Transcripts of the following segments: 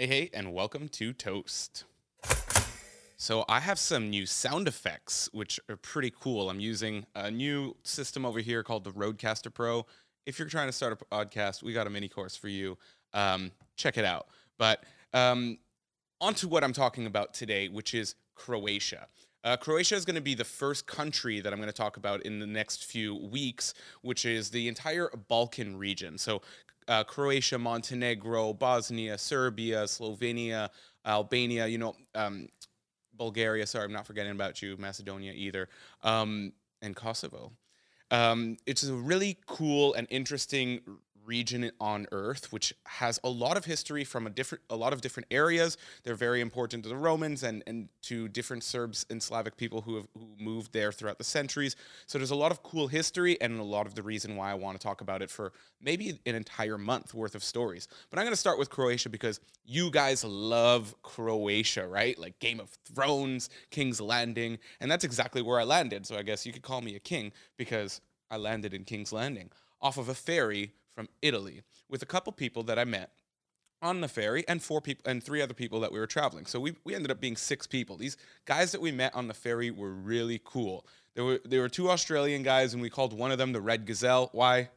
Hey, hey, and welcome to Toast. So, I have some new sound effects, which are pretty cool. I'm using a new system over here called the Rodecaster Pro. If you're trying to start a podcast, we got a mini course for you. Um, check it out. But um, on to what I'm talking about today, which is Croatia. Uh, Croatia is going to be the first country that I'm going to talk about in the next few weeks, which is the entire Balkan region. So, uh, Croatia, Montenegro, Bosnia, Serbia, Slovenia, Albania, you know, um, Bulgaria. Sorry, I'm not forgetting about you, Macedonia either, um, and Kosovo. Um, it's a really cool and interesting region on earth which has a lot of history from a different a lot of different areas. They're very important to the romans and and to different serbs and slavic people who have who moved there throughout the centuries. So there's a lot of cool history and a lot of the reason why i want to talk about it for maybe an entire month worth of stories. But i'm going to start with croatia because you guys love croatia right? Like game of thrones king's landing and that's exactly where i landed. So i guess you could call me a king because i landed in king's landing off of a ferry from Italy with a couple people that I met on the ferry and four people and three other people that we were traveling. So we, we ended up being six people. These guys that we met on the ferry were really cool. There were there were two Australian guys and we called one of them the Red Gazelle. Why?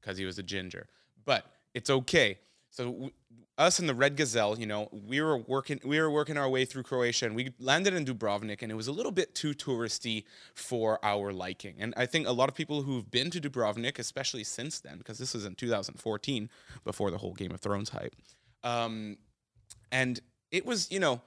Because he was a ginger. But it's okay. So us and the Red Gazelle, you know, we were working we were working our way through Croatia and we landed in Dubrovnik and it was a little bit too touristy for our liking. And I think a lot of people who've been to Dubrovnik, especially since then, because this was in 2014 before the whole Game of Thrones hype. Um, and it was, you know,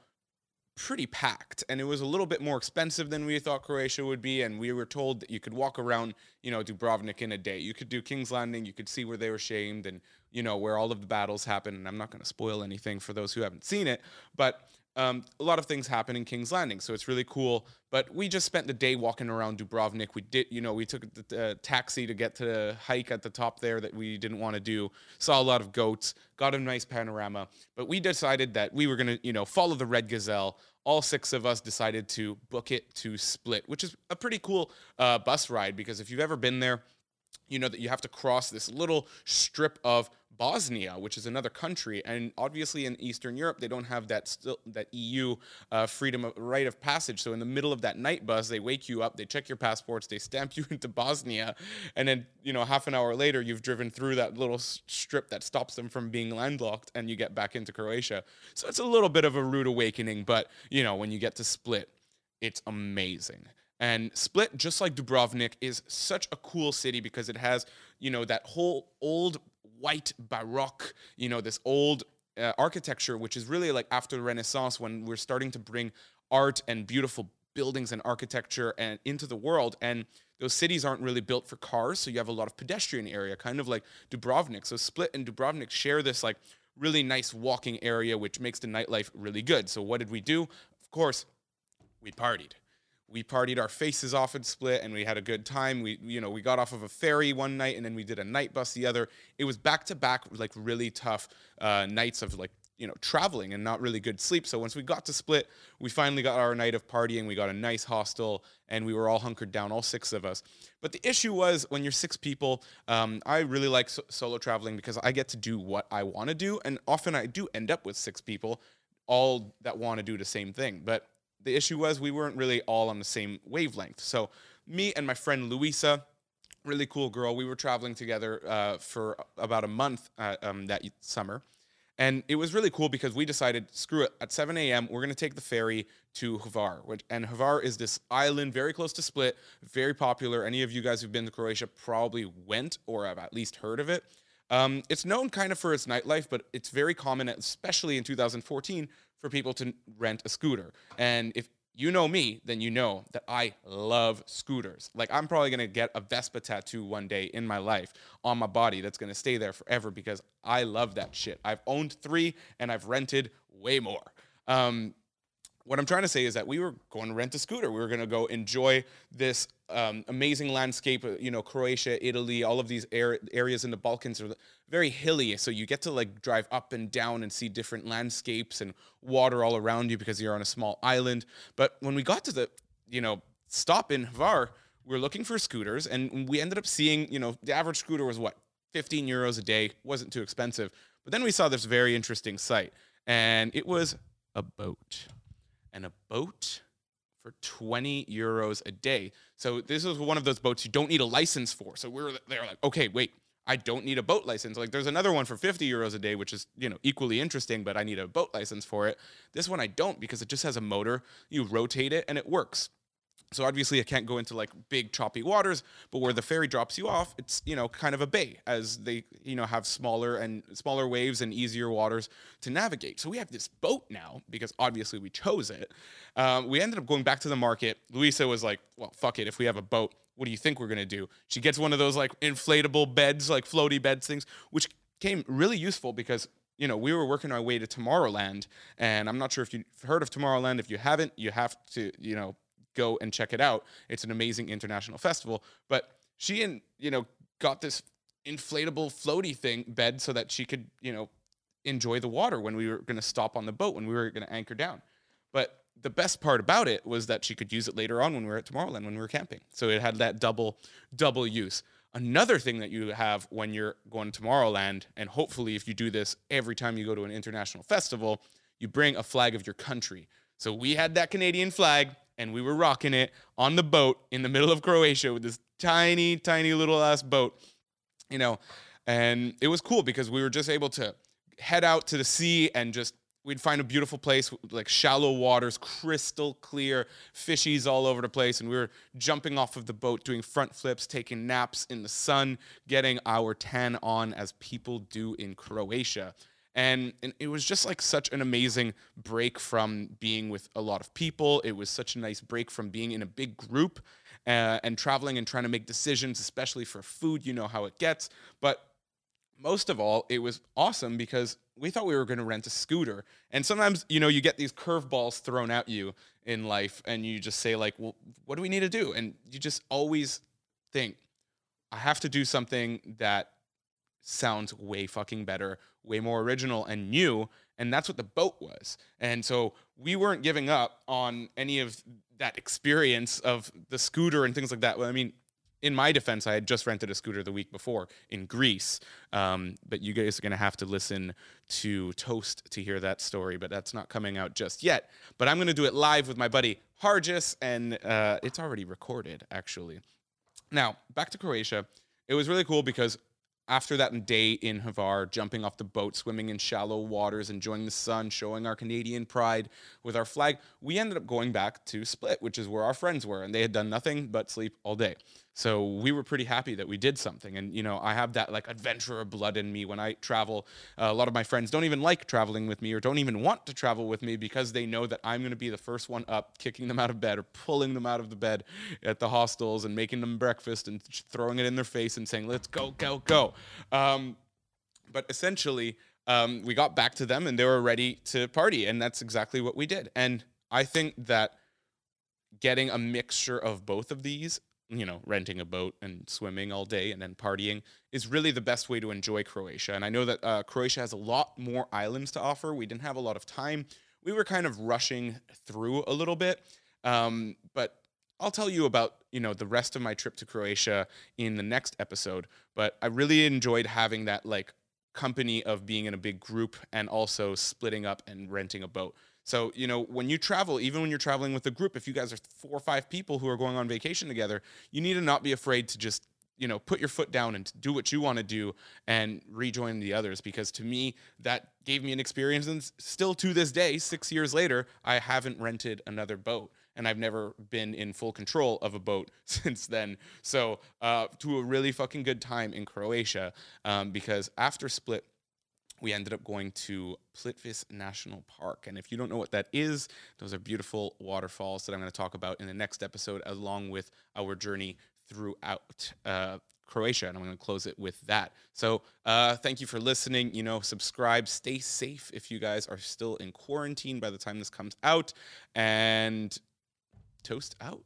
pretty packed and it was a little bit more expensive than we thought Croatia would be and we were told that you could walk around you know Dubrovnik in a day. You could do King's Landing you could see where they were shamed and you know where all of the battles happened and I'm not going to spoil anything for those who haven't seen it but um, a lot of things happen in King's Landing, so it's really cool. But we just spent the day walking around Dubrovnik. We did, you know, we took the uh, taxi to get to the hike at the top there that we didn't want to do. Saw a lot of goats, got a nice panorama. But we decided that we were gonna, you know, follow the Red Gazelle. All six of us decided to book it to Split, which is a pretty cool uh, bus ride because if you've ever been there, you know that you have to cross this little strip of Bosnia, which is another country, and obviously in Eastern Europe they don't have that still that EU uh, freedom of right of passage. So in the middle of that night bus, they wake you up, they check your passports, they stamp you into Bosnia, and then you know half an hour later you've driven through that little strip that stops them from being landlocked, and you get back into Croatia. So it's a little bit of a rude awakening, but you know when you get to Split, it's amazing. And Split, just like Dubrovnik, is such a cool city because it has, you know, that whole old white baroque, you know, this old uh, architecture, which is really like after the Renaissance when we're starting to bring art and beautiful buildings and architecture and into the world. And those cities aren't really built for cars, so you have a lot of pedestrian area, kind of like Dubrovnik. So Split and Dubrovnik share this like really nice walking area, which makes the nightlife really good. So what did we do? Of course, we partied we partied our faces off in Split and we had a good time. We, you know, we got off of a ferry one night and then we did a night bus the other. It was back to back, like really tough uh, nights of like, you know, traveling and not really good sleep. So once we got to Split, we finally got our night of partying. We got a nice hostel and we were all hunkered down, all six of us. But the issue was when you're six people, um, I really like so- solo traveling because I get to do what I want to do. And often I do end up with six people, all that want to do the same thing. But the issue was we weren't really all on the same wavelength. So me and my friend Luisa, really cool girl, we were traveling together uh, for about a month uh, um, that summer. And it was really cool because we decided, screw it, at 7 a.m., we're going to take the ferry to Hvar. Which, and Hvar is this island very close to Split, very popular. Any of you guys who've been to Croatia probably went or have at least heard of it. Um, it's known kind of for its nightlife, but it's very common, especially in 2014, for people to rent a scooter. And if you know me, then you know that I love scooters. Like I'm probably gonna get a Vespa tattoo one day in my life on my body that's gonna stay there forever because I love that shit. I've owned three and I've rented way more. Um, what I'm trying to say is that we were going to rent a scooter. We were going to go enjoy this um, amazing landscape. Uh, you know, Croatia, Italy, all of these er- areas in the Balkans are very hilly, so you get to like drive up and down and see different landscapes and water all around you because you're on a small island. But when we got to the, you know, stop in Hvar, we were looking for scooters, and we ended up seeing, you know, the average scooter was what 15 euros a day, wasn't too expensive. But then we saw this very interesting site and it was a boat, and a boat for 20 euros a day. So this is one of those boats you don't need a license for. So we are they're like, okay, wait, I don't need a boat license. Like there's another one for 50 euros a day, which is, you know, equally interesting, but I need a boat license for it. This one I don't because it just has a motor. You rotate it and it works. So obviously I can't go into like big choppy waters, but where the ferry drops you off, it's you know kind of a bay as they you know have smaller and smaller waves and easier waters to navigate. So we have this boat now because obviously we chose it. Um, we ended up going back to the market. Luisa was like, "Well, fuck it. If we have a boat, what do you think we're gonna do?" She gets one of those like inflatable beds, like floaty beds things, which came really useful because you know, we were working our way to Tomorrowland, and I'm not sure if you've heard of Tomorrowland. If you haven't, you have to, you know, go and check it out. It's an amazing international festival. But she and you know got this inflatable floaty thing bed so that she could you know enjoy the water when we were going to stop on the boat when we were going to anchor down. But the best part about it was that she could use it later on when we were at Tomorrowland when we were camping. So it had that double double use. Another thing that you have when you're going to Tomorrowland, and hopefully if you do this every time you go to an international festival, you bring a flag of your country. So we had that Canadian flag and we were rocking it on the boat in the middle of Croatia with this tiny, tiny little ass boat, you know. And it was cool because we were just able to head out to the sea and just we'd find a beautiful place like shallow waters crystal clear fishies all over the place and we were jumping off of the boat doing front flips taking naps in the sun getting our tan on as people do in croatia and, and it was just like such an amazing break from being with a lot of people. It was such a nice break from being in a big group uh, and traveling and trying to make decisions, especially for food. You know how it gets. But most of all, it was awesome because we thought we were going to rent a scooter. And sometimes, you know, you get these curveballs thrown at you in life and you just say, like, well, what do we need to do? And you just always think, I have to do something that sounds way fucking better, way more original and new. And that's what the boat was. And so we weren't giving up on any of that experience of the scooter and things like that. Well, I mean, in my defense, I had just rented a scooter the week before in Greece. Um, but you guys are going to have to listen to Toast to hear that story. But that's not coming out just yet. But I'm going to do it live with my buddy Hargis, and uh, it's already recorded, actually. Now, back to Croatia. It was really cool because after that day in Hvar, jumping off the boat, swimming in shallow waters, enjoying the sun, showing our Canadian pride with our flag, we ended up going back to Split, which is where our friends were, and they had done nothing but sleep all day. So we were pretty happy that we did something. And, you know, I have that like adventurer blood in me when I travel. Uh, a lot of my friends don't even like traveling with me or don't even want to travel with me because they know that I'm going to be the first one up, kicking them out of bed or pulling them out of the bed at the hostels and making them breakfast and throwing it in their face and saying, let's go, go, go. Um, but essentially, um, we got back to them and they were ready to party. And that's exactly what we did. And I think that getting a mixture of both of these you know, renting a boat and swimming all day and then partying is really the best way to enjoy Croatia. And I know that uh, Croatia has a lot more islands to offer. We didn't have a lot of time. We were kind of rushing through a little bit. Um, but I'll tell you about, you know, the rest of my trip to Croatia in the next episode. But I really enjoyed having that like company of being in a big group and also splitting up and renting a boat. So, you know, when you travel, even when you're traveling with a group, if you guys are four or five people who are going on vacation together, you need to not be afraid to just, you know, put your foot down and do what you want to do and rejoin the others. Because to me, that gave me an experience. And still to this day, six years later, I haven't rented another boat. And I've never been in full control of a boat since then. So, uh, to a really fucking good time in Croatia. Um, because after Split, we ended up going to Plitvice National Park. And if you don't know what that is, those are beautiful waterfalls that I'm going to talk about in the next episode, along with our journey throughout uh, Croatia. And I'm going to close it with that. So uh, thank you for listening. You know, subscribe, stay safe if you guys are still in quarantine by the time this comes out. And toast out.